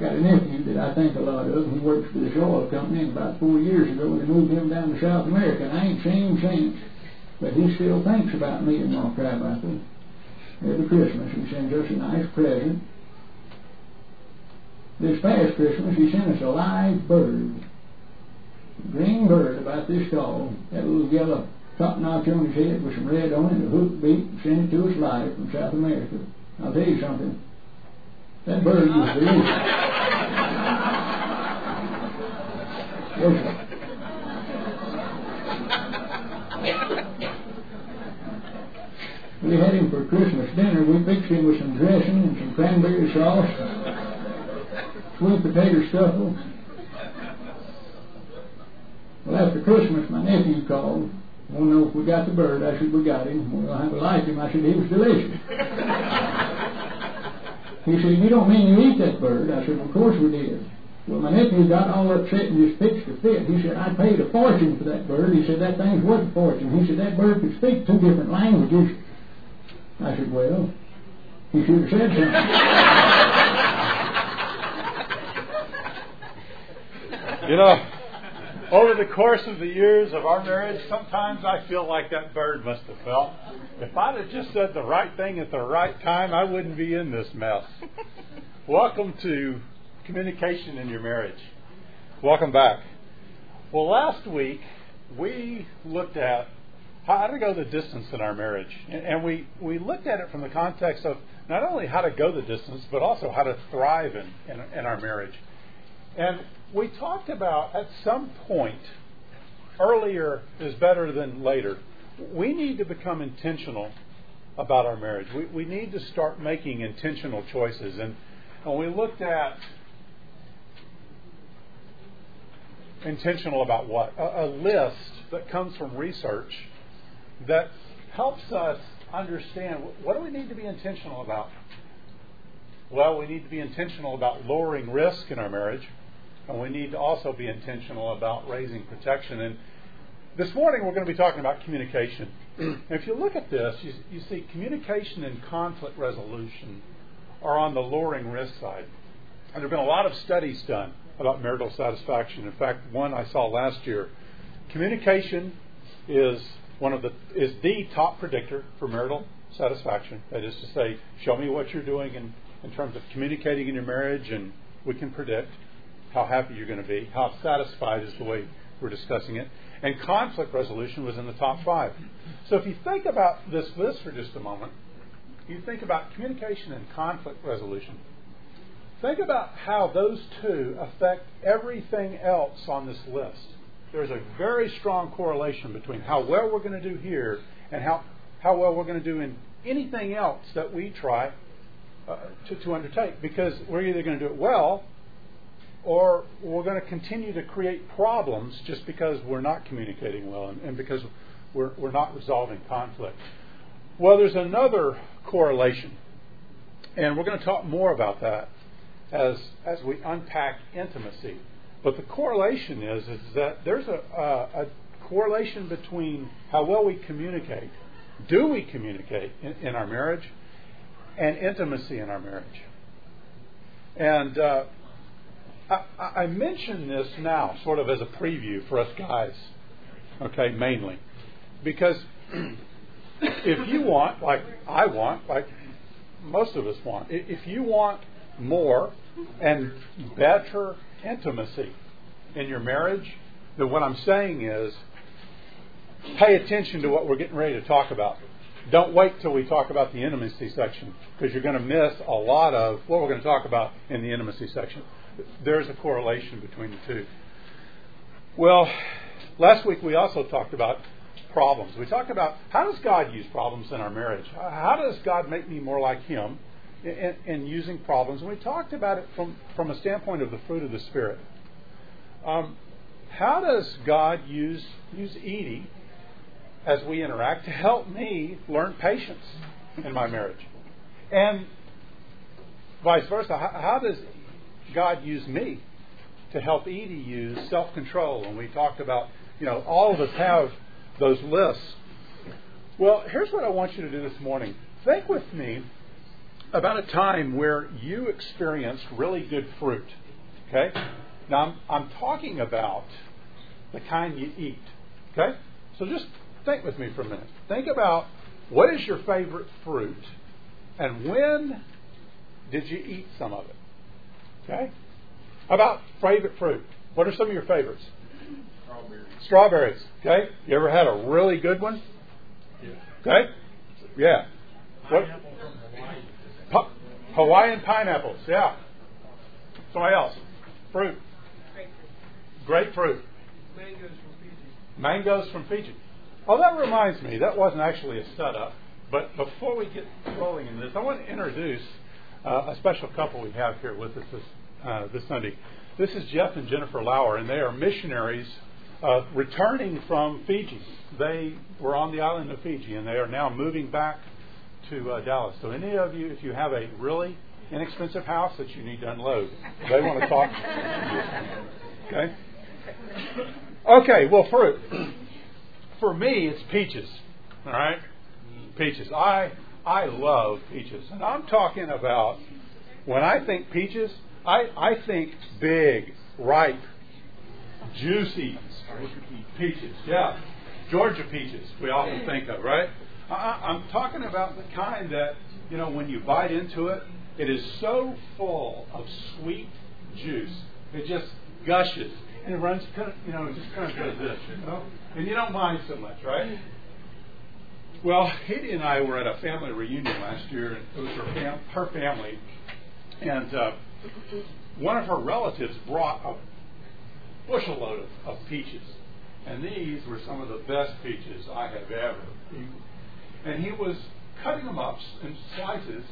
got a nephew that I think a lot of. He works for this oil company, and about four years ago they moved him down to South America. And I ain't seen him since, but he still thinks about me and Mark Crabapple. Every Christmas he sends us a nice present. This past Christmas he sent us a live bird, a green bird about this tall, that little yellow top notch on his head with some red on it, a hook beak, sent it to us live from South America. I'll tell you something. That bird was delicious. yes, We had him for Christmas dinner. We fixed him with some dressing and some cranberry sauce, sweet potato stuffing. Well, after Christmas, my nephew called. I Want to know if we got the bird? I said we got him. Well, I liked him. I said he was delicious. he said, "You don't mean you eat that bird?" I said, "Of course we did." Well, my nephew got all upset and just pitched a fit. He said, I paid a fortune for that bird. He said, that thing's worth a fortune. He said, that bird could speak two different languages. I said, well, you should have said something. you know, over the course of the years of our marriage, sometimes I feel like that bird must have felt. If I'd have just said the right thing at the right time, I wouldn't be in this mess. Welcome to communication in your marriage. Welcome back. Well, last week we looked at how to go the distance in our marriage. And we, we looked at it from the context of not only how to go the distance, but also how to thrive in, in, in our marriage. And we talked about at some point, earlier is better than later, we need to become intentional about our marriage. We, we need to start making intentional choices. And, and we looked at intentional about what? A, a list that comes from research that helps us understand what do we need to be intentional about? Well, we need to be intentional about lowering risk in our marriage, and we need to also be intentional about raising protection. And this morning we're going to be talking about communication. if you look at this, you, you see communication and conflict resolution are on the lowering risk side. And there have been a lot of studies done about marital satisfaction. In fact, one I saw last year. Communication is one of the is the top predictor for marital satisfaction. That is to say, show me what you're doing in, in terms of communicating in your marriage, and we can predict how happy you're going to be. How satisfied is the way we're discussing it. And conflict resolution was in the top five. So if you think about this list for just a moment, you think about communication and conflict resolution. Think about how those two affect everything else on this list there's a very strong correlation between how well we're going to do here and how, how well we're going to do in anything else that we try uh, to, to undertake. Because we're either going to do it well or we're going to continue to create problems just because we're not communicating well and, and because we're, we're not resolving conflict. Well, there's another correlation, and we're going to talk more about that as, as we unpack intimacy. But the correlation is, is that there's a, a, a correlation between how well we communicate, do we communicate in, in our marriage, and intimacy in our marriage. And uh, I, I mention this now sort of as a preview for us guys, okay, mainly. Because if you want, like I want, like most of us want, if you want more and better intimacy in your marriage, then what I'm saying is pay attention to what we're getting ready to talk about. Don't wait till we talk about the intimacy section because you're going to miss a lot of what we're going to talk about in the intimacy section. There's a correlation between the two. Well, last week we also talked about problems. We talked about how does God use problems in our marriage? How does God make me more like Him? In using problems. And we talked about it from, from a standpoint of the fruit of the Spirit. Um, how does God use, use Edie as we interact to help me learn patience in my marriage? And vice versa, how, how does God use me to help Edie use self control? And we talked about, you know, all of us have those lists. Well, here's what I want you to do this morning. Think with me about a time where you experienced really good fruit. Okay? Now, I'm, I'm talking about the kind you eat. Okay? So just think with me for a minute. Think about what is your favorite fruit and when did you eat some of it? Okay? How about favorite fruit? What are some of your favorites? Strawberries. Strawberries. Okay? You ever had a really good one? Yeah. Okay? Yeah. What? Hawaiian pineapples. Yeah. Somebody else. Fruit. Grapefruit. Mangoes from Fiji. Mangoes from Fiji. Oh, that reminds me. That wasn't actually a setup. But before we get rolling in this, I want to introduce uh, a special couple we have here with us this, uh, this Sunday. This is Jeff and Jennifer Lauer, and they are missionaries uh, returning from Fiji. They were on the island of Fiji, and they are now moving back to uh, Dallas. So, any of you, if you have a really inexpensive house that you need to unload, they want to talk. okay. Okay. Well, fruit. For me, it's peaches. All right peaches. I I love peaches, and I'm talking about when I think peaches, I I think big, ripe, juicy peaches. Yeah, Georgia peaches. We often think of right. I, I'm talking about the kind that you know when you bite into it, it is so full of sweet juice. It just gushes and it runs kind of you know it just kind of does this, you know, and you don't mind so much, right? Well, Edie and I were at a family reunion last year, and it was her, fam- her family, and uh, one of her relatives brought a bushel load of, of peaches, and these were some of the best peaches I have ever eaten. And he was cutting them up in slices,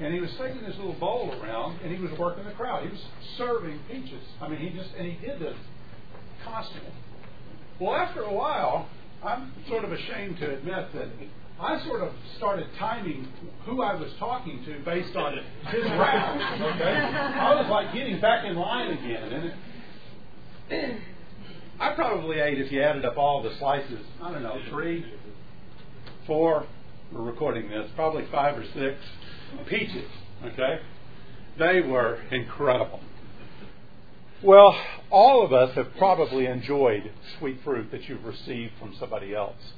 and he was taking this little bowl around, and he was working the crowd. He was serving peaches. I mean, he just and he did this constantly. Well, after a while, I'm sort of ashamed to admit that I sort of started timing who I was talking to based on his round. Okay, I was like getting back in line again, and it, I probably ate, if you added up all the slices, I don't know, three, four. We're recording this, probably five or six peaches. Okay, they were incredible. Well, all of us have probably enjoyed sweet fruit that you've received from somebody else.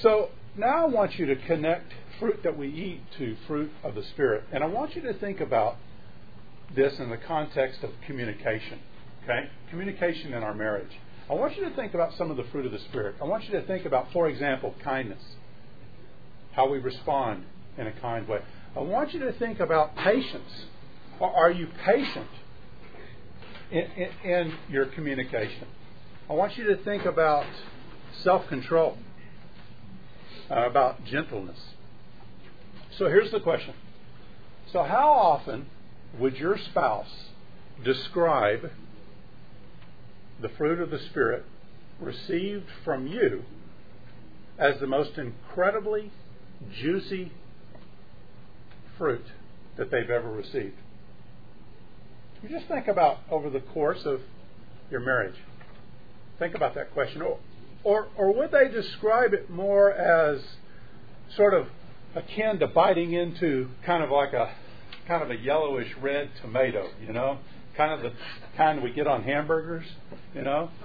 So now I want you to connect fruit that we eat to fruit of the Spirit. And I want you to think about this in the context of communication. Okay? Communication in our marriage. I want you to think about some of the fruit of the Spirit. I want you to think about, for example, kindness, how we respond in a kind way. I want you to think about patience. Are you patient in, in, in your communication? I want you to think about self control uh, about gentleness. So here's the question. So, how often would your spouse describe the fruit of the Spirit received from you as the most incredibly juicy fruit that they've ever received? You just think about over the course of your marriage. Think about that question. Or, or or would they describe it more as sort of akin to biting into kind of like a kind of a yellowish red tomato, you know, kind of the kind we get on hamburgers, you know?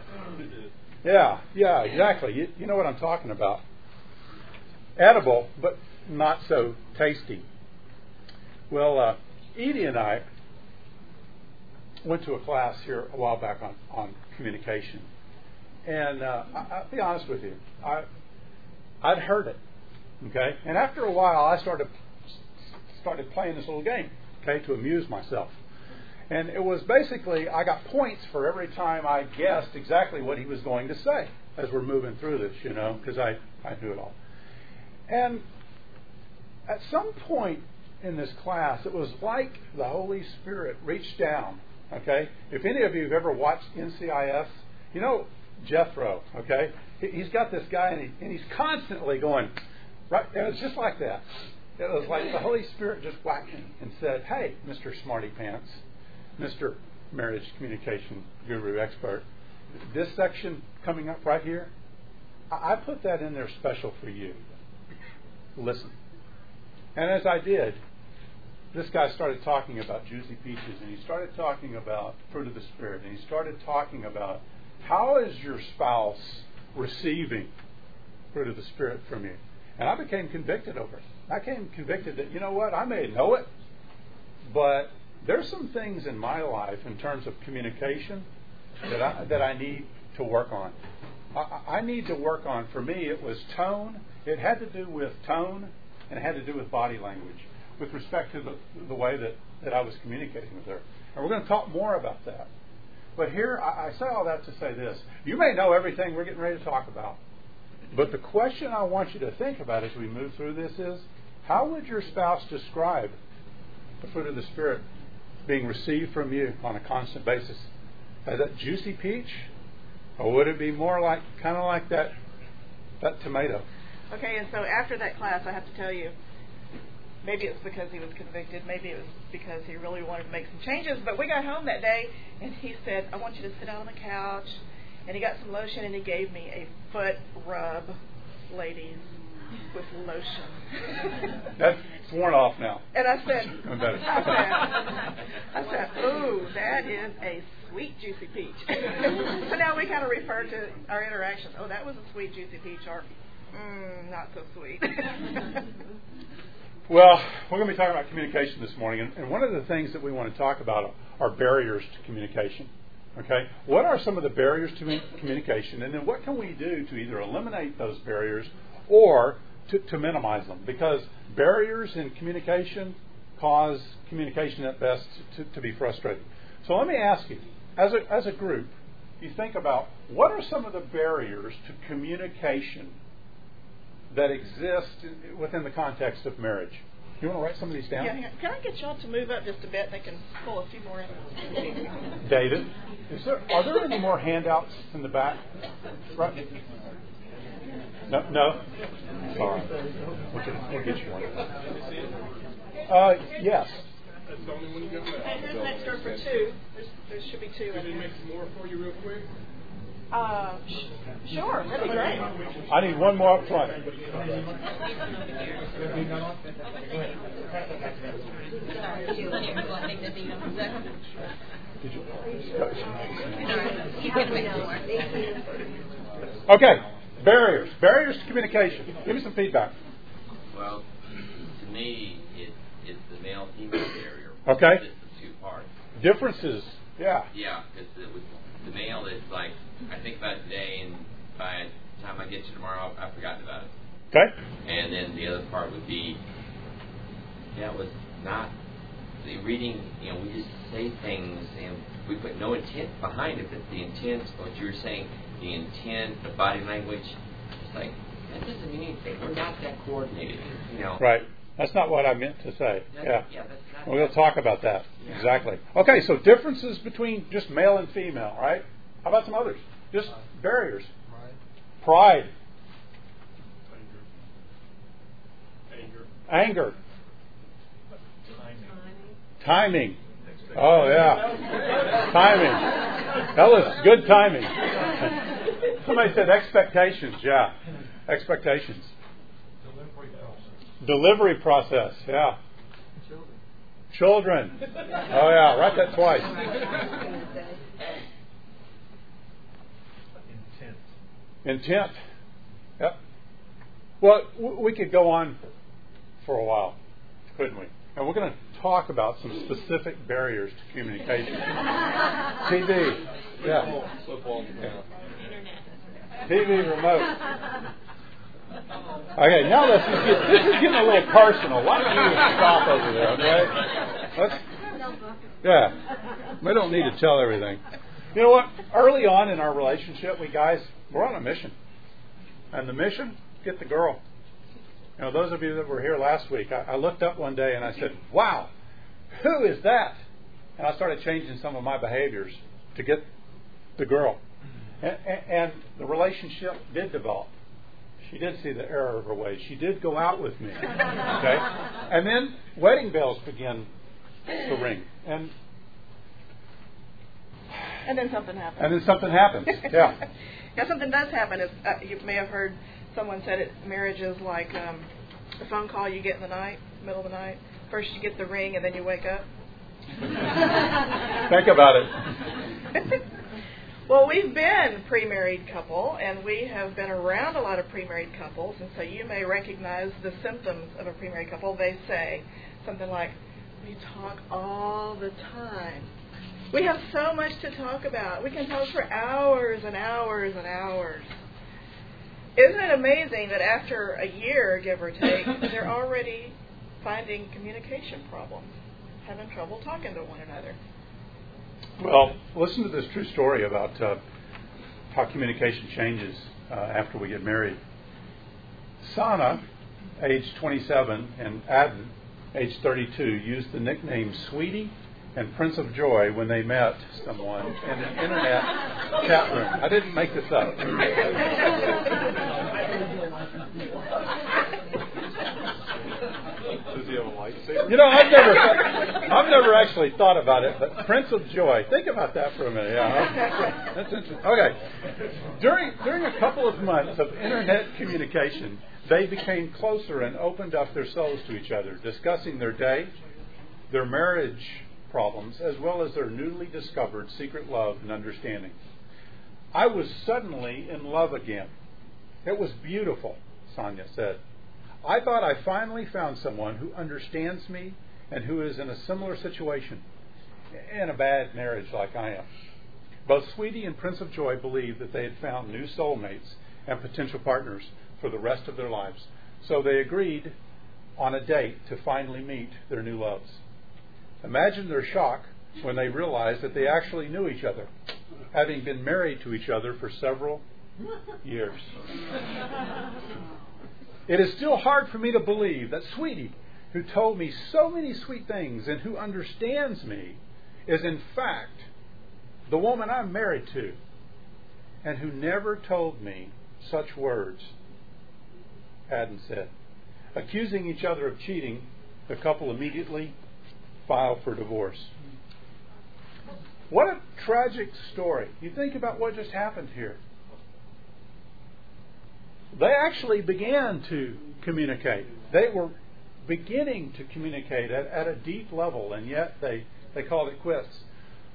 Yeah, yeah, exactly. You, you know what I'm talking about. Edible, but not so tasty. Well, uh, Edie and I went to a class here a while back on, on communication. And uh, I, will be honest with you, I, I'd heard it, okay. And after a while, I started started playing this little game, okay, to amuse myself. And it was basically I got points for every time I guessed exactly what he was going to say as we're moving through this, you know, because I I knew it all. And at some point in this class, it was like the Holy Spirit reached down. Okay, if any of you have ever watched NCIS, you know Jethro, okay? He's got this guy, and, he, and he's constantly going, right? And it's just like that. It was like the Holy Spirit just whacked him and said, Hey, Mr. Smarty Pants, Mr. Marriage Communication Guru Expert, this section coming up right here, I put that in there special for you. Listen. And as I did, this guy started talking about juicy peaches, and he started talking about fruit of the spirit, and he started talking about how is your spouse receiving fruit of the spirit from you, and I became convicted over it. I became convicted that you know what I may know it, but there's some things in my life in terms of communication that I, that I need to work on. I, I need to work on. For me, it was tone. It had to do with tone, and it had to do with body language with respect to the, the way that, that I was communicating with her. And we're going to talk more about that. But here, I, I say all that to say this. You may know everything we're getting ready to talk about. But the question I want you to think about as we move through this is how would your spouse describe the fruit of the Spirit being received from you on a constant basis? As that juicy peach? Or would it be more like kind of like that that tomato? Okay, and so after that class, I have to tell you, maybe it was because he was convicted, maybe it was because he really wanted to make some changes. But we got home that day, and he said, "I want you to sit down on the couch," and he got some lotion, and he gave me a foot rub, ladies, with lotion. That's worn off now. And I said. I said, I said, ooh, that is a sweet juicy peach. so now we kind of refer to our interactions. Oh, that was a sweet juicy peach, or mm, not so sweet. Well, we're going to be talking about communication this morning, and, and one of the things that we want to talk about are barriers to communication. Okay, what are some of the barriers to communication, and then what can we do to either eliminate those barriers or to, to minimize them? Because barriers in communication cause communication at best to, to be frustrating. So let me ask you, as a, as a group, you think about what are some of the barriers to communication that exist within the context of marriage. You want to write some of these down? Yeah, can I get y'all to move up just a bit? They can pull a few more in. David, is there, are there any more handouts in the back? Right. No, no. Sorry. We'll get, we'll get you one. Uh, yes. That's the only one you got left. Hey, here's an extra for two. There's, there should be two. Can in they make some more for you real quick? Uh, sh- sure, that'd be great. I need one more up front. Okay, barriers. Barriers to communication. Give me some feedback. Well, to me, it, it's the male female barrier. Okay. It's the two parts. Differences. Yeah. Yeah, because with the male, it's like, I think about it today, and by the time I get to tomorrow, I've forgotten about it. Okay. And then the other part would be, yeah, it was not the reading, you know, we just say things and we put no intent behind it, but the intent, what you were saying, the intent, the body language, it's like, that doesn't mean anything. We're not that coordinated, you know. Right. That's not what I meant to say. That's- Yeah. yeah, that's not- we'll talk about that. Yeah. Exactly. Okay, so differences between just male and female, right? How about some others? Just barriers. Pride. Anger. Anger. Timing. Oh, yeah. timing. That was good timing. Somebody said expectations. Yeah. Expectations. Delivery process. Yeah. Children. Oh, yeah. Write that twice. Intent. Yep. Well, we could go on for a while, couldn't we? And we're going to talk about some specific barriers to communication. TV. Yeah. TV remote. Okay, now let's just get, this is getting a little personal. Why don't you stop over there, okay? Let's, yeah. We don't need to tell everything. You know what? Early on in our relationship, we guys, we're on a mission. And the mission, get the girl. You know, those of you that were here last week, I, I looked up one day and I said, wow, who is that? And I started changing some of my behaviors to get the girl. And, and, and the relationship did develop. She did see the error of her ways. She did go out with me. Okay? And then wedding bells began to ring. And And then something happens. and then something happens. Yeah. yeah, something does happen. Is uh, you may have heard someone said it. Marriage is like um, a phone call you get in the night, middle of the night. First you get the ring and then you wake up. Think about it. well, we've been pre-married couple, and we have been around a lot of pre-married couples, and so you may recognize the symptoms of a pre-married couple. They say something like, "We talk all the time." We have so much to talk about. We can talk for hours and hours and hours. Isn't it amazing that after a year, give or take, they're already finding communication problems, having trouble talking to one another? Well, listen to this true story about uh, how communication changes uh, after we get married. Sana, age 27, and Adnan, age 32, used the nickname Sweetie and Prince of Joy when they met someone in an internet chat room. I didn't make this up. Does he have a lightsaber? You know, I've never, I've never actually thought about it, but Prince of Joy. Think about that for a minute. Yeah, that's interesting. Okay, during during a couple of months of internet communication, they became closer and opened up their souls to each other, discussing their day, their marriage problems, as well as their newly discovered secret love and understanding. I was suddenly in love again. It was beautiful, Sana said. I thought I finally found someone who understands me and who is in a similar situation, in a bad marriage like I am. Both Sweetie and Prince of Joy believed that they had found new soulmates and potential partners for the rest of their lives. So they agreed on a date to finally meet their new loves. Imagine their shock when they realized that they actually knew each other, having been married to each other for several years. It is still hard for me to believe that Sweetie, who told me so many sweet things and who understands me, is in fact the woman I'm married to and who never told me such words, Adnan said. Accusing each other of cheating, the couple immediately file for divorce. What a tragic story. You think about what just happened here. They actually began to communicate. They were beginning to communicate at, at a deep level, and yet they, they called it quits.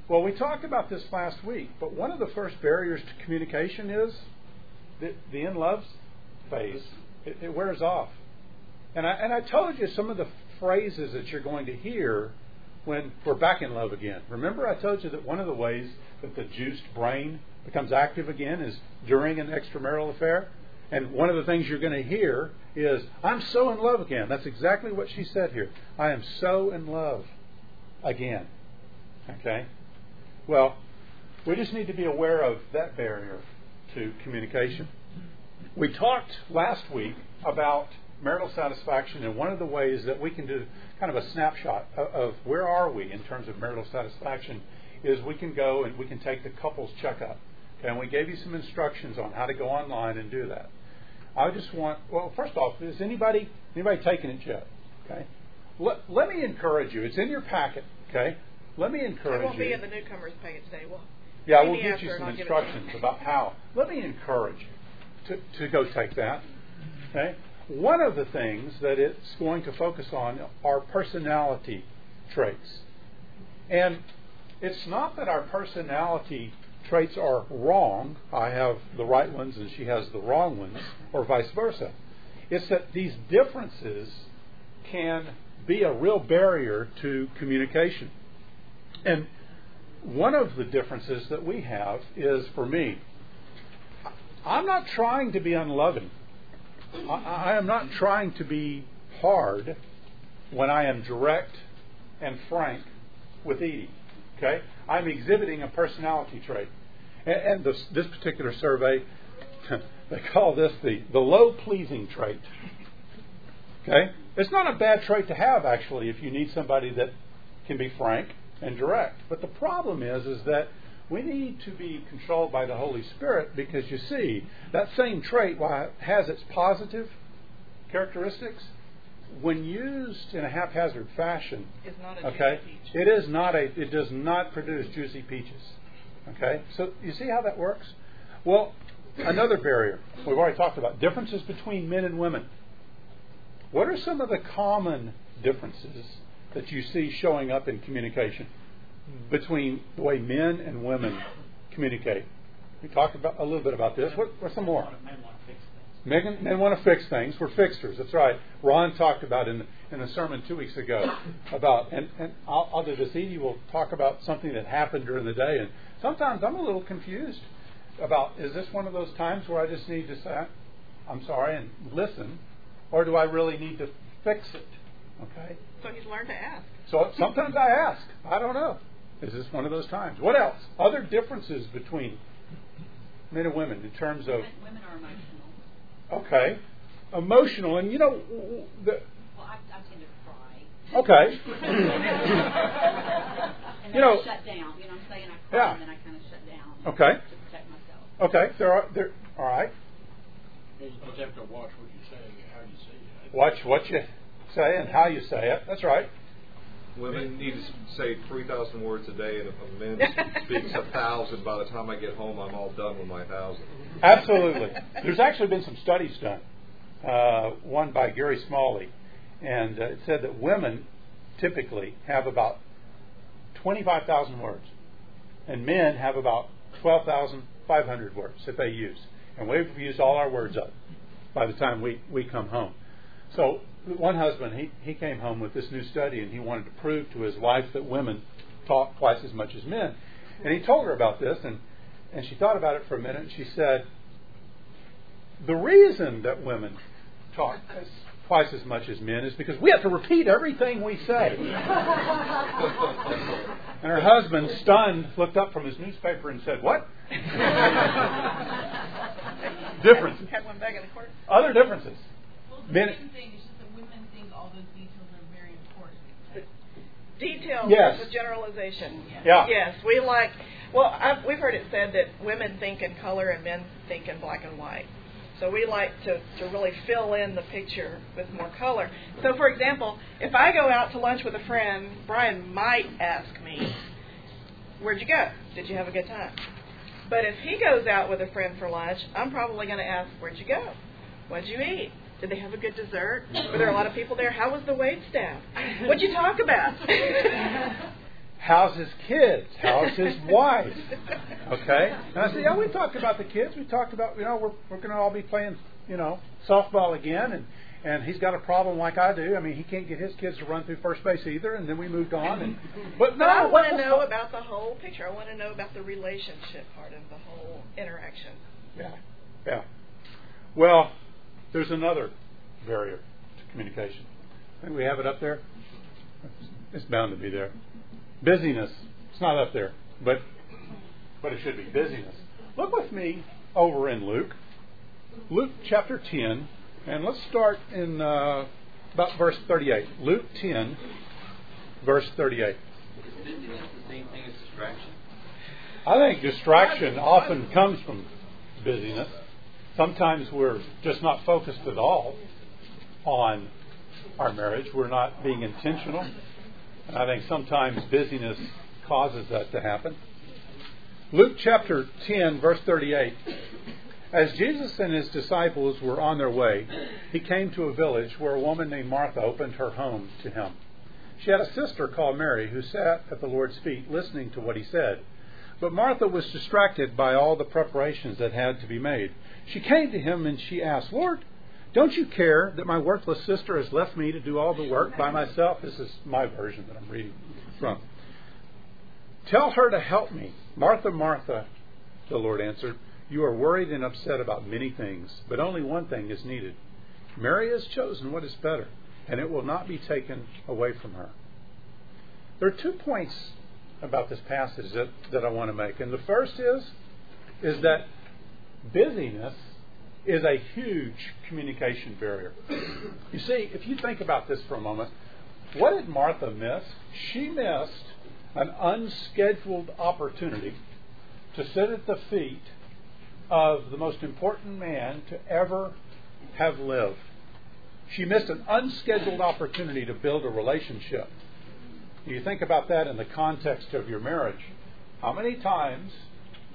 Well, we talked about this last week, but one of the first barriers to communication is the, the in love phase. It, it wears off. And I, and I told you some of the phrases that you're going to hear when we're back in love again. Remember, I told you that one of the ways that the juiced brain becomes active again is during an extramarital affair? And one of the things you're going to hear is, I'm so in love again. That's exactly what she said here. I am so in love again. Okay? Well, we just need to be aware of that barrier to communication. We talked last week about marital satisfaction, and one of the ways that we can do kind of a snapshot of, of where are we in terms of marital satisfaction is we can go and we can take the couples checkup. Okay, and we gave you some instructions on how to go online and do that. I just want well, first off, is anybody anybody taking it yet? Okay. Let, let me encourage you. It's in your packet. Okay. Let me encourage you. It won't you. be in the newcomers packet today. Well, Yeah, we'll get you some I'll give it instructions about how. Let me encourage you to, to go take that. Okay? One of the things that it's going to focus on are personality traits. And it's not that our personality traits are wrong. I have the right ones and she has the wrong ones, or vice versa. It's that these differences can be a real barrier to communication. And one of the differences that we have is for me, I'm not trying to be unloving. I, am not trying to be hard when I am direct and frank with Edie. Okay? I'm exhibiting a personality trait. And, and this, this particular survey, they call this the, the low pleasing trait. Okay? It's not a bad trait to have, actually, if you need somebody that can be frank and direct. But the problem is, is that we need to be controlled by the Holy Spirit because you see, that same trait, while it has its positive characteristics, when used in a haphazard fashion, a okay, juicy peach. it is not a, it does not produce juicy peaches. Okay, so you see how that works? Well, another barrier we've already talked about differences between men and women. What are some of the common differences that you see showing up in communication Mm-hmm. between the way men and women communicate? We talked about a little bit about this. What, what's some more? Men, men want to fix things. We're fixers. That's right. Ron talked about in in a sermon two weeks ago about, and, and I'll, I'll do this. Edie will talk about something that happened during the day, and sometimes I'm a little confused about is this one of those times where I just need to say, I'm sorry, and listen, or do I really need to fix it? Okay. So he's learned to ask. So sometimes I ask. I don't know. Is this one of those times? What else? Other differences between men and women in terms of Women are emotional. okay, emotional, and you know, the, Well, I, I tend to cry. okay, And You know- I shut down. You know what I'm saying? I cry Yeah. and then I kind of shut down. Okay. To protect myself. okay. There are there. All right. You just have to watch what you say and how you say it. Watch what you say and how you say it. That's right. Women need to say 3,000 words a day, and if a man speaks a thousand, by the time I get home, I'm all done with my thousand. Absolutely. There's actually been some studies done, uh, one by Gary Smalley, and uh, it said that women typically have about 25,000 words, and men have about 12,500 words that they use. And we've used all our words up by the time we, we come home. So, one husband, he, he came home with this new study, and he wanted to prove to his wife that women talk twice as much as men. And he told her about this, and, and she thought about it for a minute, and she said, The reason that women talk as, twice as much as men is because we have to repeat everything we say. And her husband, stunned, looked up from his newspaper and said, What? differences. Had one back in the court. Other differences. Well, the Men- same thing. It's just that women think all those details are very important. Detail Yes. versus generalization. Yeah. Yes, we like. Well, I've, we've heard it said that women think in color and men think in black and white. So we like to, to really fill in the picture with more color. So, for example, if I go out to lunch with a friend, Brian might ask me, Where'd you go? Did you have a good time? But if he goes out with a friend for lunch, I'm probably going to ask, Where'd you go? What'd you eat? Did they have a good dessert? Were there a lot of people there? How was the wait staff? What'd you talk about? How's his kids? How's his wife? Okay? And I said, Yeah, we talked about the kids. We talked about, you know, we're, we're going to all be playing, you know, softball again. And, and he's got a problem like I do. I mean, he can't get his kids to run through first base either. And then we moved on. And, but no, But I want to know about the whole picture. I want to know about the relationship part of the whole interaction. Yeah, yeah. Well, there's another barrier to communication. I think we have it up there. It's bound to be there. Busyness. It's not up there, but but it should be busyness. Look with me over in Luke, Luke chapter 10, and let's start in uh, about verse 38. Luke 10, verse 38. Is busyness the same thing as distraction? I think distraction often comes from busyness. Sometimes we're just not focused at all on our marriage. We're not being intentional. And I think sometimes busyness causes that to happen. Luke chapter 10, verse 38. As Jesus and his disciples were on their way, he came to a village where a woman named Martha opened her home to him. She had a sister called Mary who sat at the Lord's feet listening to what he said. But Martha was distracted by all the preparations that had to be made. She came to him and she asked, Lord, don't you care that my worthless sister has left me to do all the work by myself? This is my version that I'm reading from. Tell her to help me. Martha, Martha, the Lord answered, you are worried and upset about many things, but only one thing is needed. Mary has chosen what is better, and it will not be taken away from her. There are two points about this passage that, that I want to make. And the first is is that busyness is a huge communication barrier. You see, if you think about this for a moment, what did Martha miss? She missed an unscheduled opportunity to sit at the feet of the most important man to ever have lived. She missed an unscheduled opportunity to build a relationship. You think about that in the context of your marriage. How many times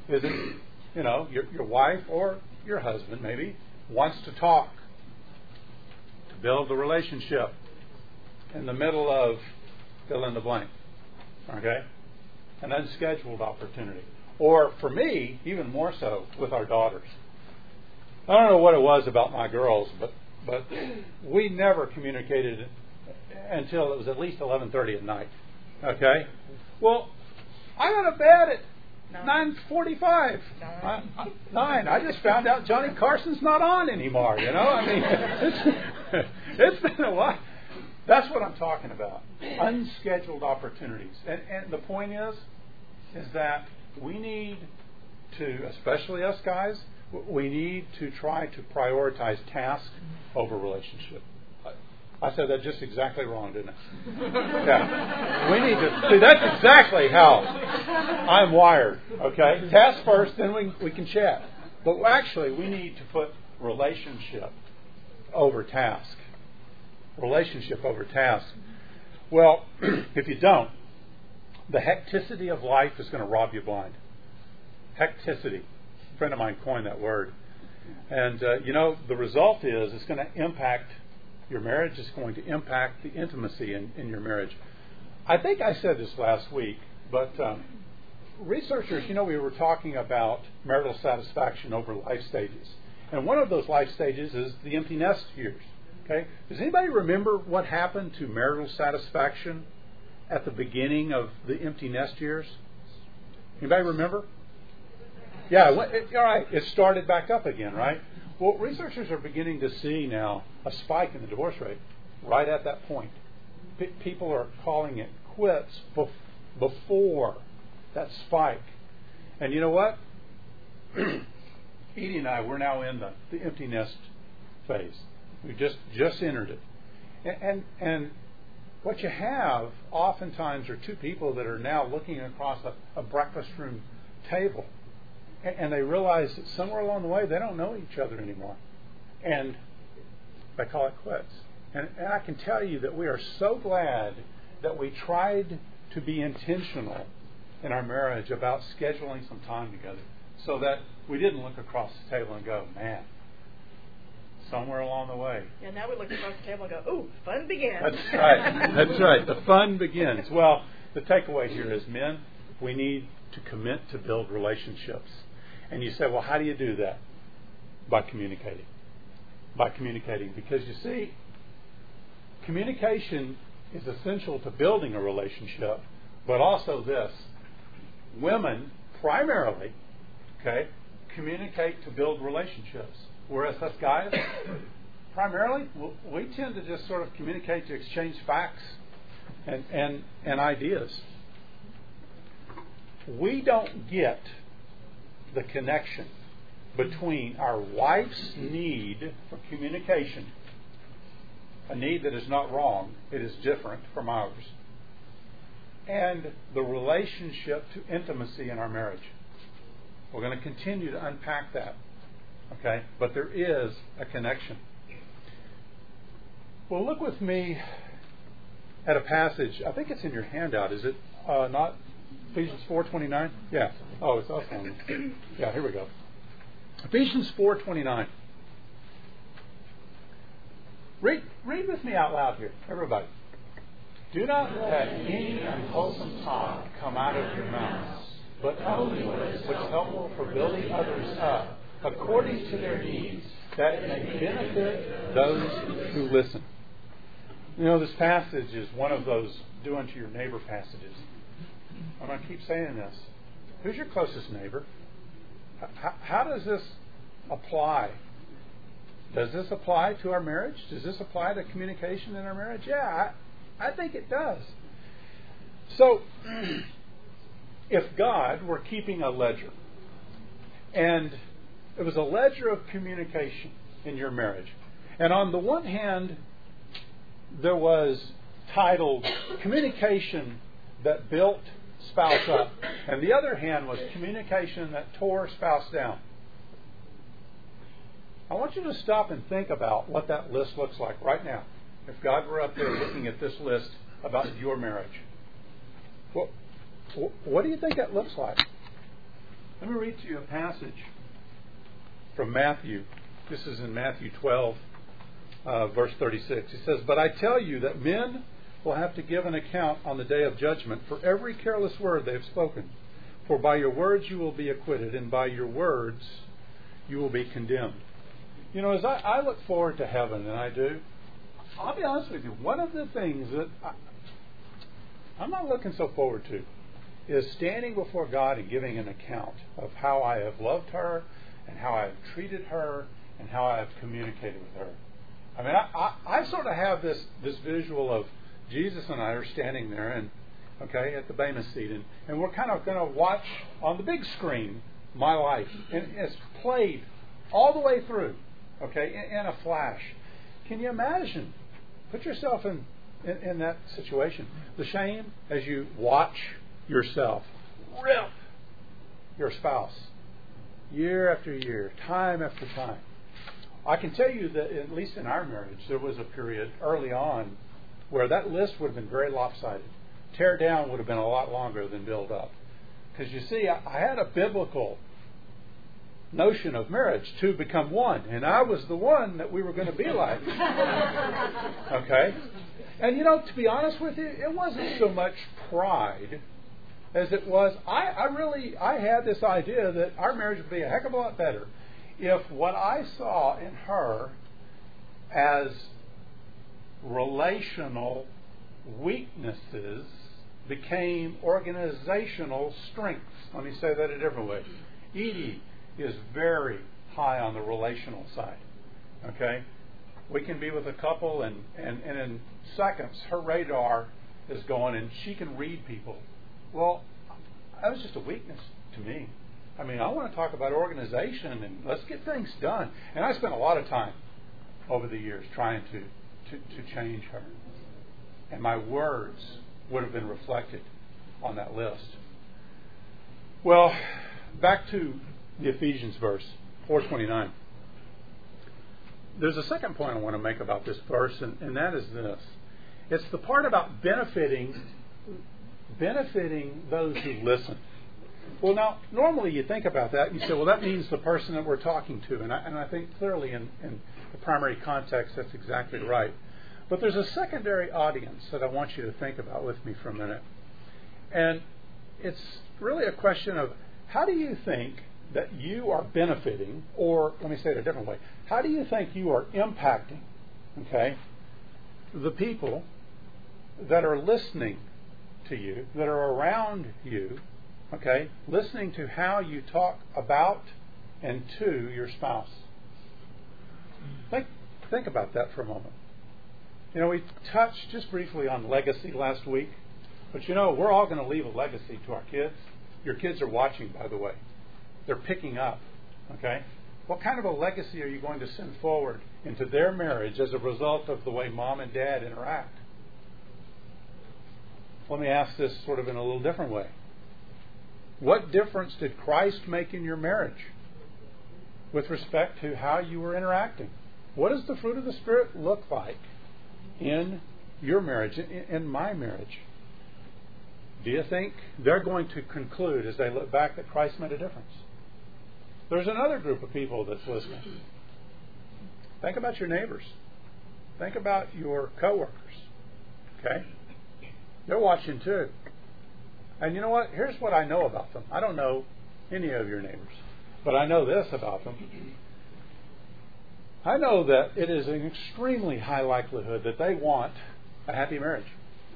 is it, you know, your, your wife or your husband maybe wants to talk, to build the relationship in the middle of fill in the blank. Okay? An unscheduled opportunity. Or for me, even more so, with our daughters. I don't know what it was about my girls, but but we never communicated until it was at least 11:30 at night. Okay? Well, I got to bed at 9:45. Nine. I- I- Nine. I just found out Johnny Carson's not on anymore. You know, I mean, it's, it's been a while. That's what I'm talking about. Unscheduled opportunities, and and the point is, is that we need to, especially us guys, we need to try to prioritize task over relationship. I- said that just exactly wrong, didn't I? Yeah. We need to see. That's exactly how I'm wired. Okay, task first, then we we can chat. But actually, we need to put relationship over task. Relationship over task. Well, if you don't, the hecticity of life is going to rob you blind. Hecticity. A friend of mine coined that word. And, uh, you know, the result is it's going to impact your marriage, it's going to impact the intimacy in, in your marriage. I think I said this last week, but um, researchers, you know, we were talking about marital satisfaction over life stages. And one of those life stages is the empty nest years. Okay? Does anybody remember what happened to marital satisfaction at the beginning of the empty nest years? Anybody remember? Yeah, it- all right. It started back up again, right? Well, researchers are beginning to see now a spike in the divorce rate right at that point. P- people are calling it quits bef- before that spike. And you know what? Edie and I, we're now in the, the empty nest phase. We just just entered it, and, and and what you have oftentimes are two people that are now looking across a, a breakfast room table, and, and they realize that somewhere along the way they don't know each other anymore, and they call it quits. And, and I can tell you that we are so glad that we tried to be intentional in our marriage about scheduling some time together so that we didn't look across the table and go, man, somewhere along the way. Yeah, now we look across the table and go, ooh, fun begins. That's right. That's right. The fun begins. Well, the takeaway here is men, we need to commit to build relationships. And you say, well, how do you do that? By communicating. By communicating. Because you see, communication is essential to building a relationship, but also this women primarily, okay, communicate to build relationships. Whereas us guys, primarily, we tend to just sort of communicate to exchange facts and, and, and ideas. We don't get the connection between our wife's need for communication, a need that is not wrong, it is different from ours, and the relationship to intimacy in our marriage. We're going to continue to unpack that. Okay? But there is a connection. Well, look with me at a passage. I think it's in your handout. Is it uh, not Ephesians 4:29? Yeah. Oh, it's also on. Yeah, here we go. Ephesians 4:29. Read, read with me out loud here, everybody. Do not let any unwholesome talk come out of your mouths, but only what is helpful for building others up according to their needs, that it may benefit those who listen. You know, this passage is one of those do unto your neighbor passages. I'm going to keep saying this. Who's your closest neighbor? How, does this apply? Does this apply to our marriage? Does this apply to communication in our marriage? Yeah, I, I think it does. So, if God were keeping a ledger, and it was a ledger of communication in your marriage, and on the one hand, there was titled Communication That Built Spouse Up, and the other hand was Communication That Tore Spouse Down. I want you to stop and think about what that list looks like right now. If God were up there looking at this list about your marriage, what, what do you think that looks like? Let me read to you a passage from Matthew. This is in Matthew 12, uh, verse 36. He says, But I tell you that men will have to give an account on the day of judgment for every careless word they have spoken. For by your words you will be acquitted, and by your words you will be condemned. You know, as I, I look forward to heaven, and I do, I'll be honest with you, one of the things that I, I'm not looking so forward to is standing before God and giving an account of how I have loved her and how I have treated her and how I have communicated with her. I mean, I, I, I sort of have this, this visual of Jesus and I are standing there and okay at the Bema seat, and, and we're kind of going to watch on the big screen my life, and it's played all the way through, okay, in, in a flash. Can you imagine? Put yourself in, in, in that situation. The shame as you watch yourself rip your spouse year after year, time after time. I can tell you that, at least in our marriage, there was a period early on where that list would have been very lopsided. Tear down would have been a lot longer than build up. Because you see, I, had a biblical notion of marriage, two become one, and I was the one that we were going to be like. okay? And you know, to be honest with you, it wasn't so much pride as it was I, I really I had this idea that our marriage would be a heck of a lot better if what I saw in her as relational weaknesses became organizational strengths. Let me say that a different way. Edie is very high on the relational side. Okay? We can be with a couple, and, and, and in seconds, her radar is going, and she can read people. Well, that was just a weakness to me. I mean, I want to talk about organization and let's get things done. And I spent a lot of time over the years trying to, to, change her. And my words would have been reflected on that list. Well, back to the Ephesians verse, 429. There's a second point I want to make about this verse, and, and that is this. It's the part about benefiting benefiting those who listen. Well, now, normally you think about that and you say, well, that means the person that we're talking to. And I, and I think clearly in, in the primary context, that's exactly right. But there's a secondary audience that I want you to think about with me for a minute. And it's really a question of how do you think that you are benefiting, or let me say it a different way, how do you think you are impacting, okay, the people that are listening to you, that are around you, okay, listening to how you talk about and to your spouse. Think, think about that for a moment. You know, we touched just briefly on legacy last week, but you know, we're all going to leave a legacy to our kids. Your kids are watching, by the way. They're picking up, okay? What kind of a legacy are you going to send forward into their marriage as a result of the way mom and dad interact? Let me ask this sort of in a little different way. What difference did Christ make in your marriage with respect to how you were interacting? What does the fruit of the Spirit look like in your marriage, in my marriage? Do you think they're going to conclude as they look back that Christ made a difference? There's another group of people that's listening. Think about your neighbors. Think about your coworkers. Okay? They're watching too. And you know what? Here's what I know about them. I don't know any of your neighbors, but I know this about them. I know that it is an extremely high likelihood that they want a happy marriage.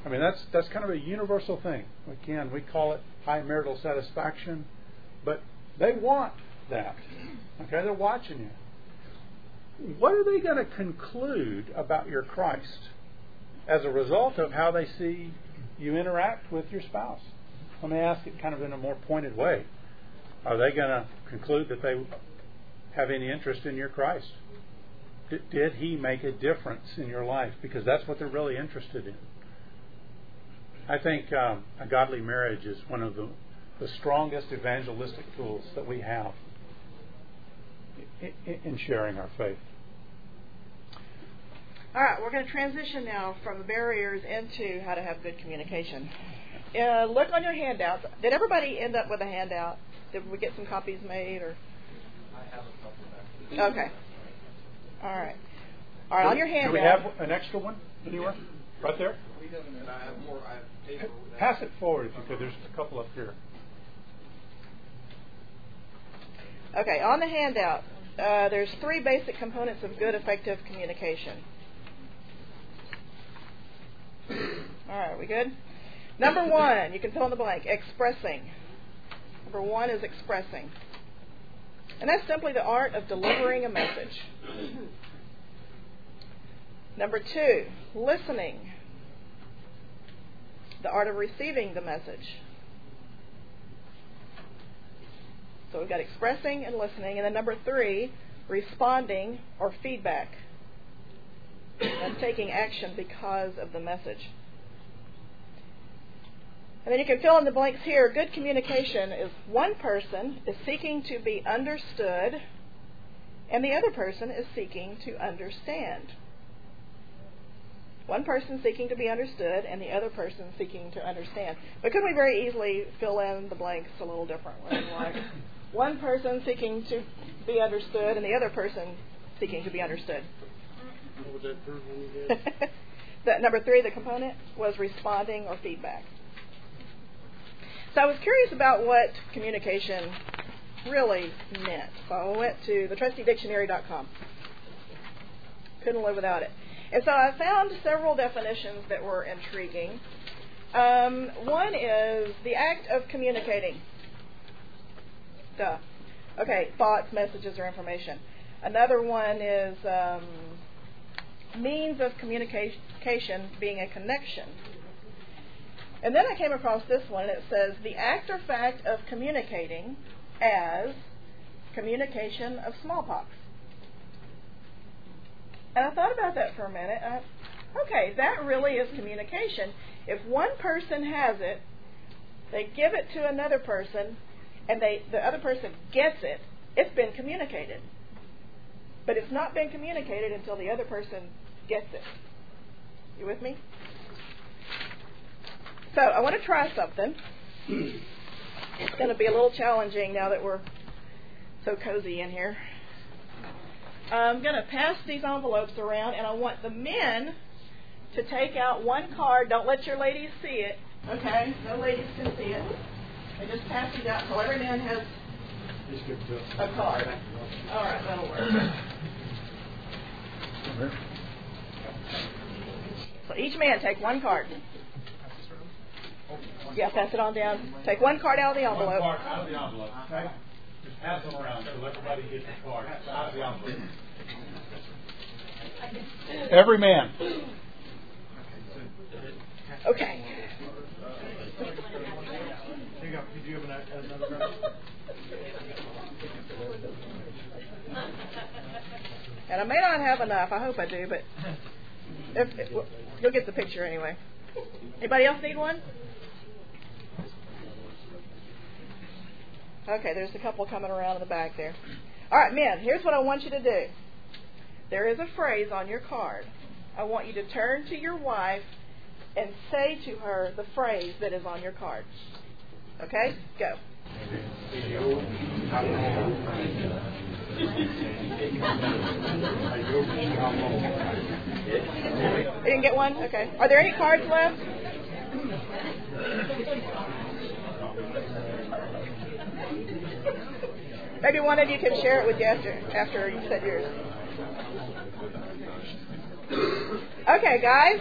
I mean, that's that's kind of a universal thing. Again, we call it high marital satisfaction, but they want that. Okay, they're watching you. What are they going to conclude about your Christ as a result of how they see you interact with your spouse? Let me ask it kind of in a more pointed way. Are they going to conclude that they have any interest in your Christ? D- did he make a difference in your life? Because that's what they're really interested in. I think um, a godly marriage is one of the, the strongest evangelistic tools that we have in, in sharing our faith. All right, we're going to transition now from barriers into how to have good communication. Uh, look on your handouts. Did everybody end up with a handout? Did we get some copies made, or? I have a couple Okay. All right. All right. On your handout. Do we have an extra one anywhere? Right there. And I have more, I have paper with. Pass it forward if you could. There's a couple up here. Okay, on the handout, uh, there's three basic components of good, effective communication. All right, we good? Number one, you can fill in the blank, expressing. Number one is expressing. And that's simply the art of delivering a message. Number two, listening. The art of receiving the message. So we've got expressing and listening. And then number three, responding or feedback. That's taking action because of the message. And then you can fill in the blanks here. Good communication is one person is seeking to be understood, and the other person is seeking to understand. One person seeking to be understood, and the other person seeking to understand. But could we very easily fill in the blanks a little differently? Like one person seeking to be understood, and the other person seeking to be understood. What was that third one again? the, number three, the component was responding or feedback. So I was curious about what communication really meant. So I went to thetrusteedictionary.com. Couldn't live without it. And so I found several definitions that were intriguing. Um, one is the act of communicating. Duh. Okay, thoughts, messages, or information. Another one is um, means of communication being a connection. And then I came across this one, and it says the act or fact of communicating as communication of smallpox. And I thought about that for a minute. I, okay, that really is communication. If one person has it, they give it to another person, and they the other person gets it, it's been communicated. But it's not been communicated until the other person gets it. You with me? So I want to try something. It's going to be a little challenging now that we're so cozy in here. I'm going to pass these envelopes around, and I want the men to take out one card. Don't let your ladies see it, okay? No ladies can see it. I just pass these out so every man has a card. All right, that'll work. So each man take one card. Yeah, pass it on down. Take one card out of the One envelope. card out of the envelope. Okay? Just pass them around so everybody gets a card out of the envelope. Every man. Okay. And I may not have enough. I hope I do, but if, if, well, you'll get the picture anyway. Anybody else need one? Okay, there's a couple coming around in the back there. All right, men, here's what I want you to do. There is a phrase on your card. I want you to turn to your wife and say to her the phrase that is on your card. Okay? Go. You didn't get one? Okay. Are there any cards left? Maybe one of you can share it with you after after you said yours. Okay, guys.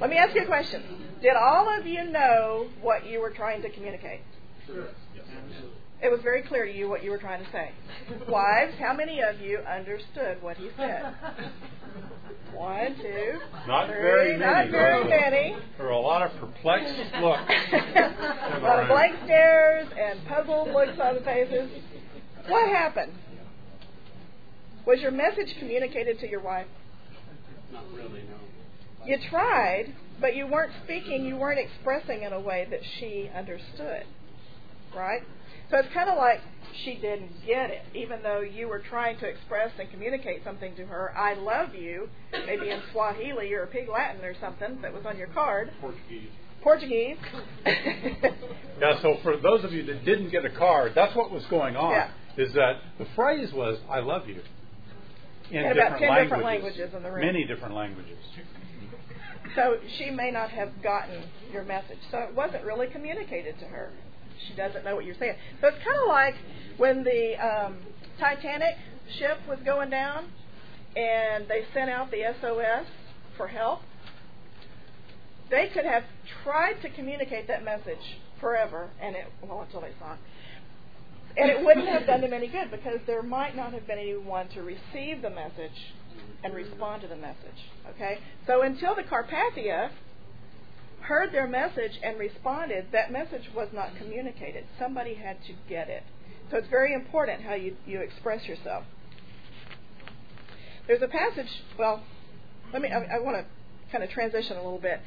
Let me ask you a question. Did all of you know what you were trying to communicate? It was very clear to you what you were trying to say. Wives, how many of you understood what he said? One, two, Not three. very Not many. very many. There were a lot of perplexed looks. a lot of blank stares and puzzled looks on the faces. What happened? Was your message communicated to your wife? Not really, no. You tried, but you weren't speaking, you weren't expressing in a way that she understood. Right? So it's kind of like she didn't get it, even though you were trying to express and communicate something to her. I love you, maybe in Swahili or Pig Latin or something that was on your card. Portuguese. Portuguese. Yeah, so for those of you that didn't get a card, that's what was going on. Yeah. Is that the phrase was "I love you" in In about different 10 languages, different languages in the room. many different languages. So she may not have gotten your message. So it wasn't really communicated to her. She doesn't know what you're saying. So it's kind of like when the um, Titanic ship was going down and they sent out the SOS for help. They could have tried to communicate that message forever, and it well until they saw it, and it wouldn't have done them any good because there might not have been anyone to receive the message and respond to the message. Okay, so until the Carpathia heard their message and responded, that message was not communicated. Somebody had to get it. So it's very important how you, you express yourself. There's a passage, well, let me, I, I want to kind of transition a little bit.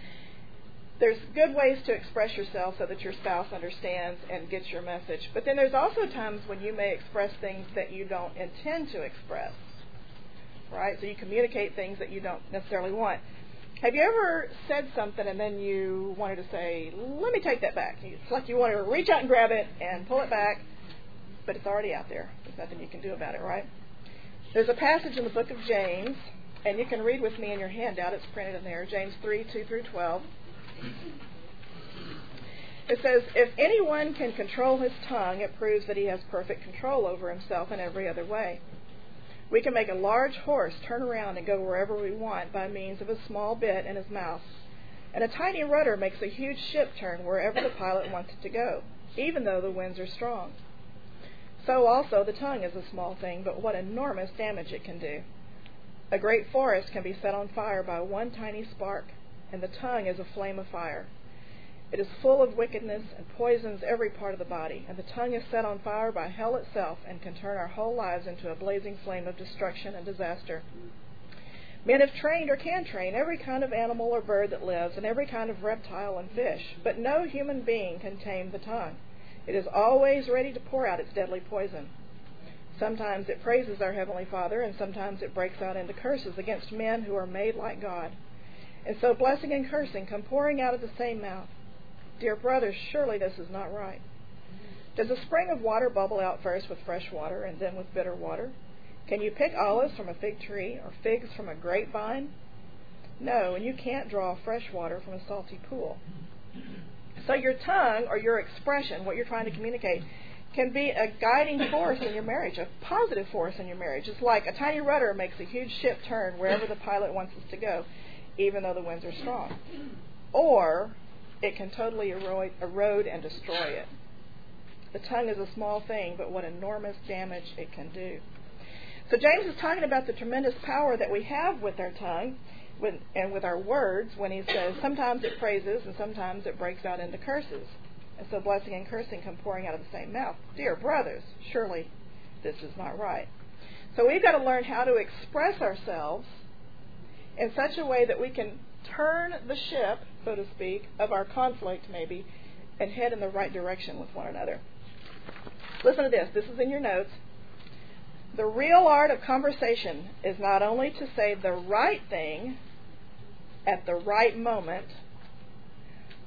There's good ways to express yourself so that your spouse understands and gets your message. But then there's also times when you may express things that you don't intend to express. Right? So you communicate things that you don't necessarily want. Have you ever said something and then you wanted to say, let me take that back? It's like you want to reach out and grab it and pull it back, but it's already out there. There's nothing you can do about it, right? There's a passage in the book of James, and you can read with me in your handout. It's printed in there, James 3 2 through 12. It says, If anyone can control his tongue, it proves that he has perfect control over himself in every other way. We can make a large horse turn around and go wherever we want by means of a small bit in his mouth. And a tiny rudder makes a huge ship turn wherever the pilot wants it to go, even though the winds are strong. So also the tongue is a small thing, but what enormous damage it can do. A great forest can be set on fire by one tiny spark, and the tongue is a flame of fire. It is full of wickedness and poisons every part of the body, and the tongue is set on fire by hell itself and can turn our whole lives into a blazing flame of destruction and disaster. Men have trained or can train every kind of animal or bird that lives, and every kind of reptile and fish, but no human being can tame the tongue. It is always ready to pour out its deadly poison. Sometimes it praises our Heavenly Father, and sometimes it breaks out into curses against men who are made like God. And so blessing and cursing come pouring out of the same mouth. Dear brothers, surely this is not right. Does a spring of water bubble out first with fresh water and then with bitter water? Can you pick olives from a fig tree or figs from a grapevine? No, and you can't draw fresh water from a salty pool. So your tongue or your expression, what you're trying to communicate, can be a guiding force in your marriage, a positive force in your marriage. It's like a tiny rudder makes a huge ship turn wherever the pilot wants us to go, even though the winds are strong. Or it can totally erode, and destroy it. The tongue is a small thing, but what enormous damage it can do. So James is talking about the tremendous power that we have with our tongue when, and with our words when he says sometimes it praises and sometimes it breaks out into curses. And so blessing and cursing come pouring out of the same mouth. Dear brothers, surely this is not right. So we've got to learn how to express ourselves in such a way that we can turn the ship, so to speak, of our conflict maybe, and head in the right direction with one another. Listen to this. This is in your notes. The real art of conversation is not only to say the right thing at the right moment,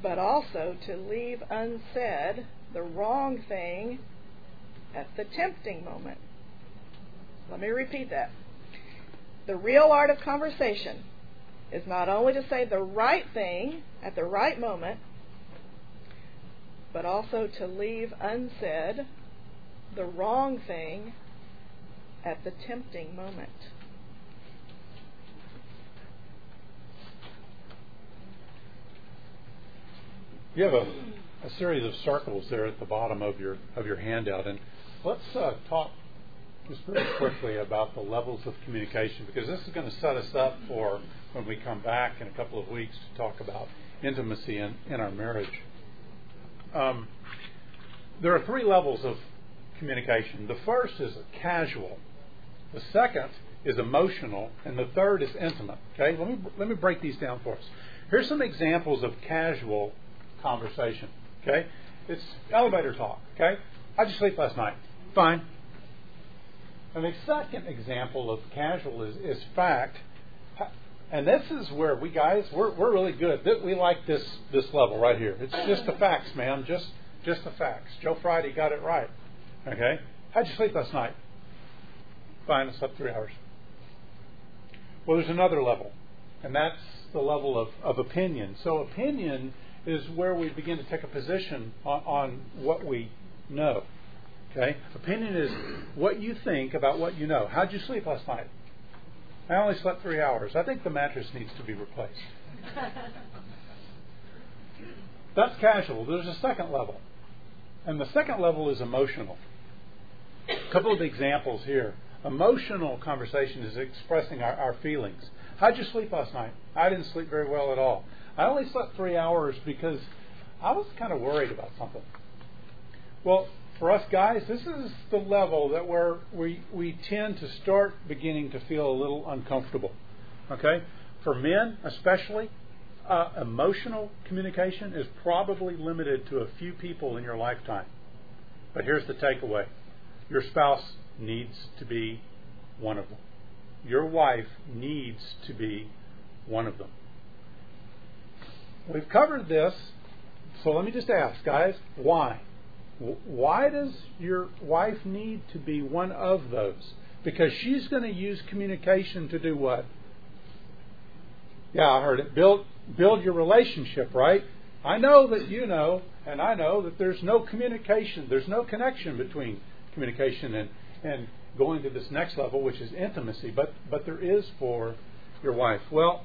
but also to leave unsaid the wrong thing at the tempting moment. Let me repeat that. The real art of conversation is not only to say the right thing at the right moment, but also to leave unsaid the wrong thing at the tempting moment. You have a, a series of circles there at the bottom of your of your handout, and let's uh, talk just very quickly about the levels of communication because this is going to set us up for when we come back in a couple of weeks to talk about intimacy in, in our marriage. Um, there are three levels of communication. The first is casual. The second is emotional, and the third is intimate. Okay, let me let me break these down for us. Here's some examples of casual conversation. Okay, it's elevator talk. Okay, how'd you sleep last night? Fine. And the second example of casual is, is fact. And this is where we guys we're we're really good. We like this this level right here. It's just the facts, man. Just just the facts. Joe Friday got it right. Okay. How'd you sleep last night? Fine. I slept three hours. Well, there's another level. And that's the level of, of opinion. So, opinion is where we begin to take a position on, on what we know. Okay? Opinion is what you think about what you know. How'd you sleep last night? I only slept three hours. I think the mattress needs to be replaced. That's casual. There's a second level. And the second level is emotional. A couple of examples here. Emotional conversation is expressing our, our feelings. How'd you sleep last night? I didn't sleep very well at all. I only slept three hours because I was kind of worried about something. Well, for us guys, this is the level that where we, we tend to start beginning to feel a little uncomfortable. Okay? For men, especially, uh, emotional communication is probably limited to a few people in your lifetime. But here's the takeaway your spouse needs to be one of them. Your wife needs to be one of them. We've covered this, so let me just ask, guys, why? Why does your wife need to be one of those? Because she's going to use communication to do what? Yeah, I heard it. Build build your relationship, right? I know that you know, and I know that there's no communication, there's no connection between communication and, and going to this next level, which is intimacy, but, but there is for your wife. Well,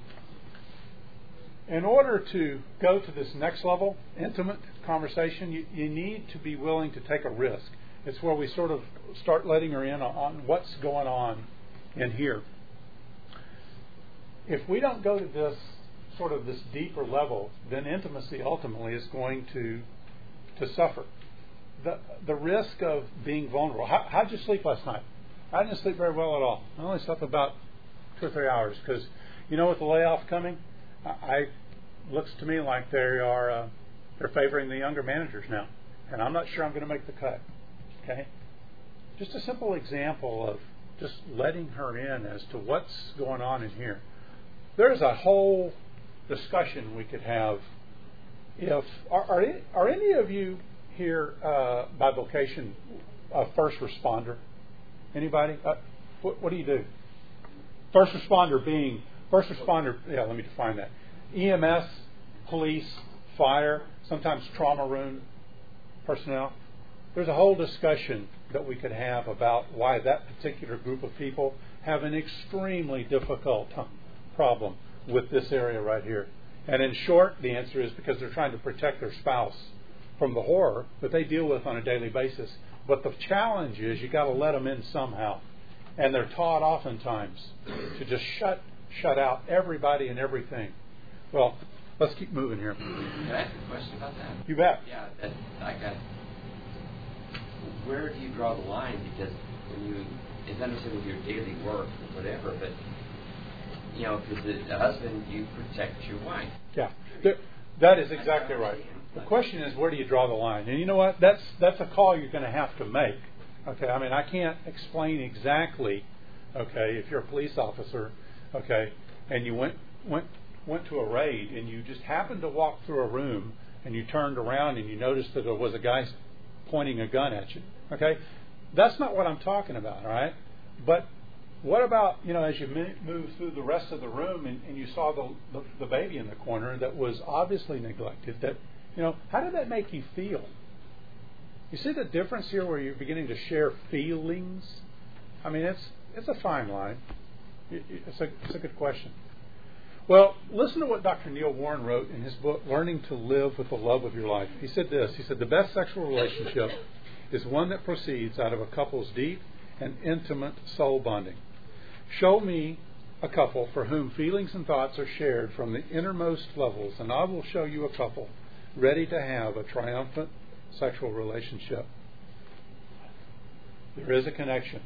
in order to go to this next level, intimate conversation, you, you need to be willing to take a risk. It's where we sort of start letting her in on what's going on in here. If we don't go to this sort of this deeper level, then intimacy ultimately is going to to suffer. The the risk of being vulnerable. How, how'd you sleep last night? I didn't sleep very well at all. I only slept about two or three hours because you know with the layoff coming, I, looks to me like they are uh, they're favoring the younger managers now, and I'm not sure I'm going to make the cut. Okay, just a simple example of just letting her in as to what's going on in here. There's a whole discussion we could have. If are are, are any of you here uh, by vocation a first responder? Anybody? Uh, what, what do you do? First responder being first responder. Yeah, let me define that. EMS, police, fire, sometimes trauma room personnel. There's a whole discussion that we could have about why that particular group of people have an extremely difficult problem with this area right here? And in short, the answer is because they're trying to protect their spouse from the horror that they deal with on a daily basis. But the challenge is you got to let them in somehow. And they're taught oftentimes to just shut shut out everybody and everything. Well, let's keep moving here. Can I ask a question about that? You bet. Yeah, that, I got. Where do you draw the line? Because when you, it's understood with your daily work or whatever, but you know, because the husband, you protect your wife. Yeah, that is exactly right. The question is, where do you draw the line? And you know what? That's that's a call you're going to have to make. Okay, I mean, I can't explain exactly. Okay, if you're a police officer, okay, and you went went went to a raid and you just happened to walk through a room and you turned around and you noticed that there was a guy pointing a gun at you. Okay, that's not what I'm talking about. All right, but what about you know as you move through the rest of the room and, and you saw the, the the baby in the corner that was obviously neglected? That you know how did that make you feel? You see the difference here where you're beginning to share feelings. I mean, it's it's a fine line. It's a it's a good question. Well, listen to what Dr. Neil Warren wrote in his book, Learning to Live with the Love of Your Life. He said this He said, The best sexual relationship is one that proceeds out of a couple's deep and intimate soul bonding. Show me a couple for whom feelings and thoughts are shared from the innermost levels, and I will show you a couple ready to have a triumphant sexual relationship. There is a connection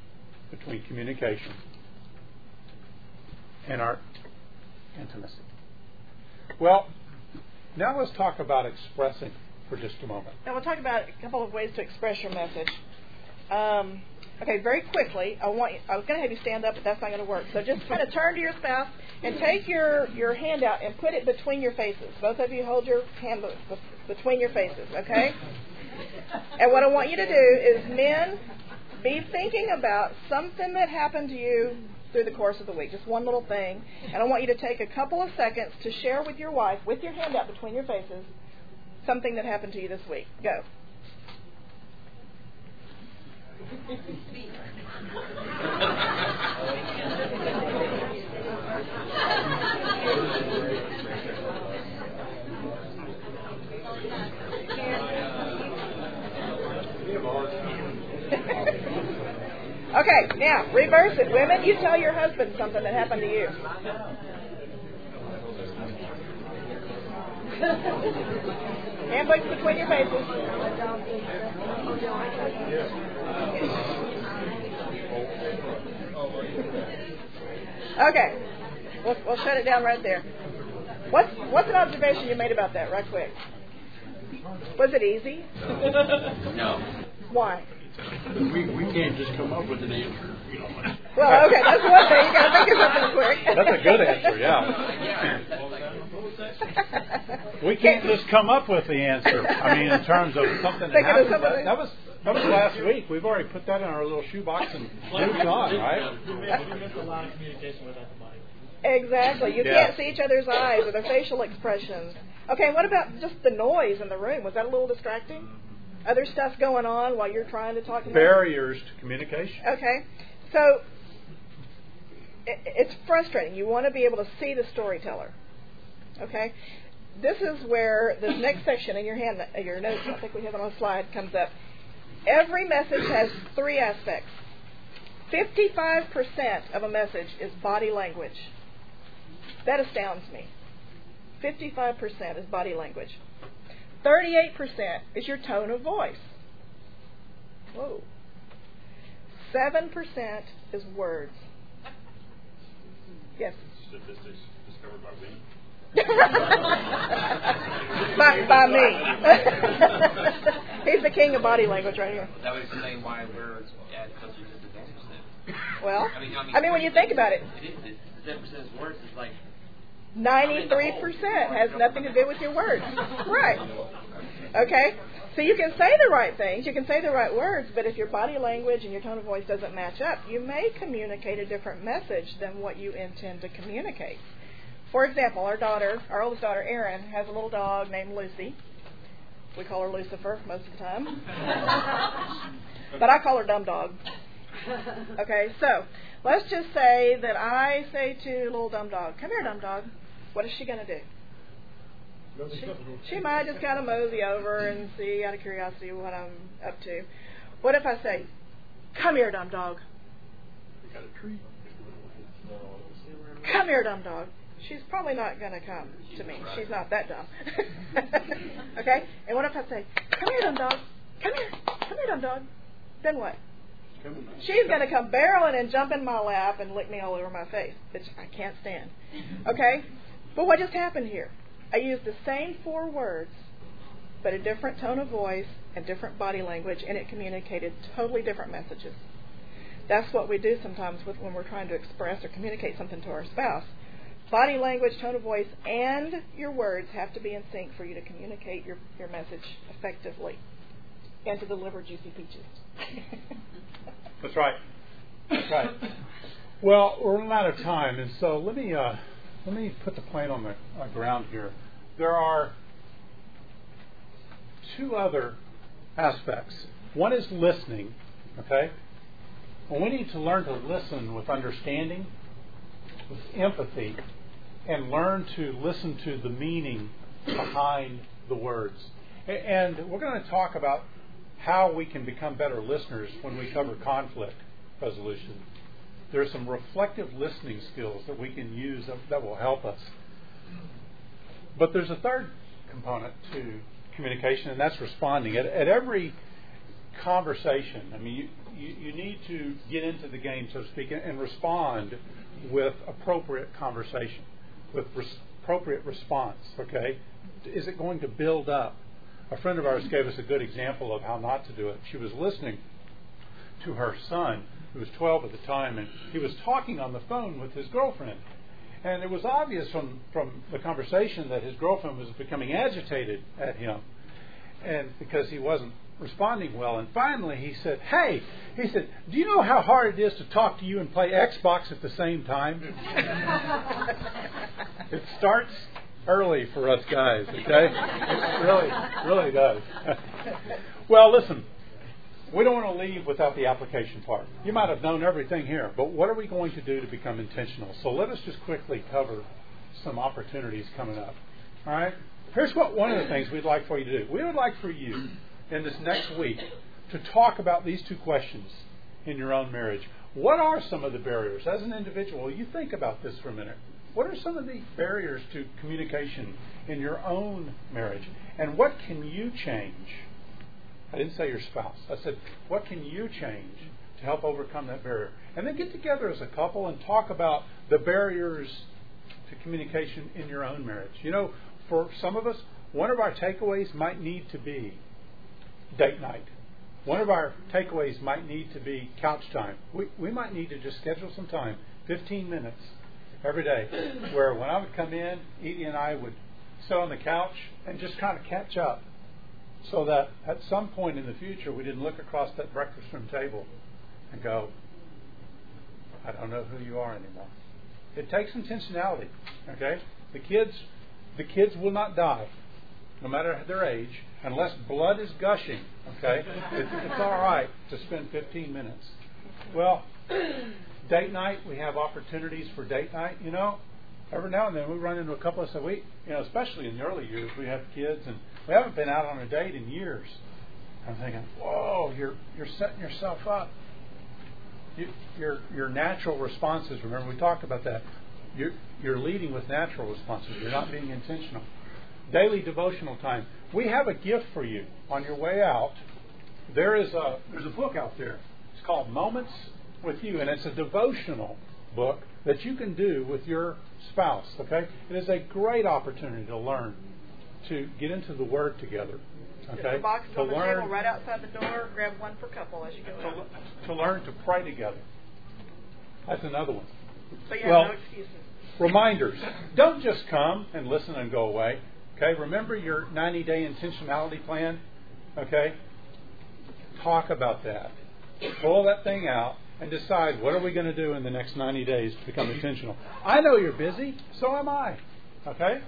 between communication and our intimacy. Well, now let's talk about expressing for just a moment. Now we'll talk about a couple of ways to express your message. Um, Okay, very quickly, I want I was going to have you stand up, but that's not going to work. So just kind of turn to your spouse and take your your hand out and put it between your faces. Both of you hold your hand between your faces, okay? And what I want you to do is, men, be thinking about something that happened to you through the course of the week. Just one little thing. And I want you to take a couple of seconds to share with your wife, with your hand out between your faces, something that happened to you this week. Go. Okay, now reverse it. Women, you tell your husband something that happened to you. Handbooks between your faces. Okay, we'll, we'll shut it down right there. What's what's an observation you made about that, right quick? Was it easy? No. Why? We, we can't just come up with an answer, you know. Well, okay, that's one thing. You got to think of something quick. That's a good answer, yeah. We can't just come up with the answer. I mean, in terms of something that happened. something- That, that was that was last week. We've already put that in our little shoebox and moved on, right? Exactly. You Yeah. can't see each other's eyes or their facial expressions. Okay, what about just the noise in the room? Was that a little distracting? Other stuff going on while you're trying to talk to them? Barriers to communication. Okay, so it's frustrating. You want to be able to see the storyteller. Okay, this is where this next section in your hand, your notes, I think we have it on a slide, comes up. Every message has three aspects. Fifty-five percent of a message is body language. That astounds me. Fifty-five percent is body language. Thirty-eight percent is your tone of voice. Whoa. Seven percent is words. Yes. Statistics discovered by me. by, by me. He's the king of body language right here. That would explain why we're at such a disadvantage then. Well, I mean, I mean, I mean, when you think about it, It is. It's, the seven percent is words is like. Ninety-three percent has nothing to do with your words. Right. Okay. So you can say the right things, you can say the right words, but if your body language and your tone of voice doesn't match up, you may communicate a different message than what you intend to communicate. For example, our daughter, our oldest daughter, Erin, has a little dog named Lucy. We call her Lucifer most of the time. but I call her Dumb Dog. Okay, so let's just say that I say to little Dumb Dog, Come here, Dumb Dog. What is she going to do? She, she might just kind of mosey over and see out of curiosity what I'm up to. What if I say, Come here, Dumb Dog. We got a treat. Come here, dumb dog. She's probably not going to come to me. She's not that dumb. okay? And what if I say, Come here, dumb dog. Come here. Come here, dumb dog. Then what? She's going to come barreling and jump in my lap and lick me all over my face, which I can't stand. Okay? But what just happened here? I used the same four words, but a different tone of voice and different body language, and it communicated totally different messages. That's what we do sometimes with when we're trying to express or communicate something to our spouse. Body language, tone of voice, and your words have to be in sync for you to communicate your, your message effectively and to deliver juicy peaches. That's right. That's right. Well, we're running out of time, and so let me uh, let me put the plane on the uh, ground here. There are two other aspects. One is listening. Okay, well, we need to learn to listen with understanding, with empathy, and learn to listen to the meaning behind the words. And we're going to talk about how we can become better listeners when we cover conflict resolution. There are some reflective listening skills that we can use that, that will help us. But there's a third component to communication, and that's responding. At, at every conversation, I mean, you, you, you need to get into the game, so to speak, and, and respond with appropriate conversation, with res- appropriate response, okay? Is it going to build up? A friend of ours gave us a good example of how not to do it. She was listening to her son, who was 12 at the time, and he was talking on the phone with his girlfriend. And it was obvious from, from the conversation that his girlfriend was becoming agitated at him, and because he wasn't responding well. And finally, he said, Hey, he said, Do you know how hard it is to talk to you and play Xbox at the same time? it starts early for us guys, okay? It really, really does. well, listen, we don't want to leave without the application part. You might have known everything here, but what are we going to do to become intentional? So let us just quickly cover some opportunities coming up. All right? Here's what one of the things we'd like for you to do. We would like for you in this next week to talk about these two questions in your own marriage. What are some of the barriers? As an individual, you think about this for a minute. What are some of the barriers to communication in your own marriage? And what can you change? I didn't say your spouse. I said, what can you change to help overcome that barrier? And then get together as a couple and talk about the barriers to communication in your own marriage. You know, for some of us, one of our takeaways might need to be date night. One of our takeaways might need to be couch time. We, we might need to just schedule some time, 15 minutes every day, where when I would come in, Edie and I would sit on the couch and just kind of catch up so that at some point in the future we didn't look across that breakfast room table and go, I don't know who you are anymore. It takes intentionality. Okay? The kids the kids will not die, no matter their age, unless blood is gushing. Okay? It's, it's all right to spend 15 minutes. Well, date night, we have opportunities for date night, you know. Every now and then we run into a couple of so we you know, especially in the early years we have kids and we haven't been out on a date in years. I'm thinking, whoa, you're you're setting yourself up. You, your your natural responses. Remember, we talked about that. You're, you're leading with natural responses. You're not being intentional. Daily devotional time. We have a gift for you on your way out. There is a there's a book out there. It's called Moments with You, and it's a devotional book that you can do with your spouse. Okay, it is a great opportunity to learn to get into the Word together. Okay, the box to on the learn table right outside the door. Grab one for couple as you go to, to learn to pray together. That's another one. So you have Well, no excuses. Reminders. Don't just come and listen and go away. Okay, remember your 90 day intentionality plan? Okay? Talk about that. Pull that thing out and decide what are we going to do in the next 90 days to become intentional. I know you're busy, so am I. Okay?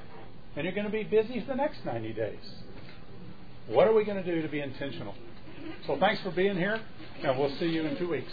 And you're going to be busy for the next 90 days. What are we going to do to be intentional? So thanks for being here, and we'll see you in two weeks.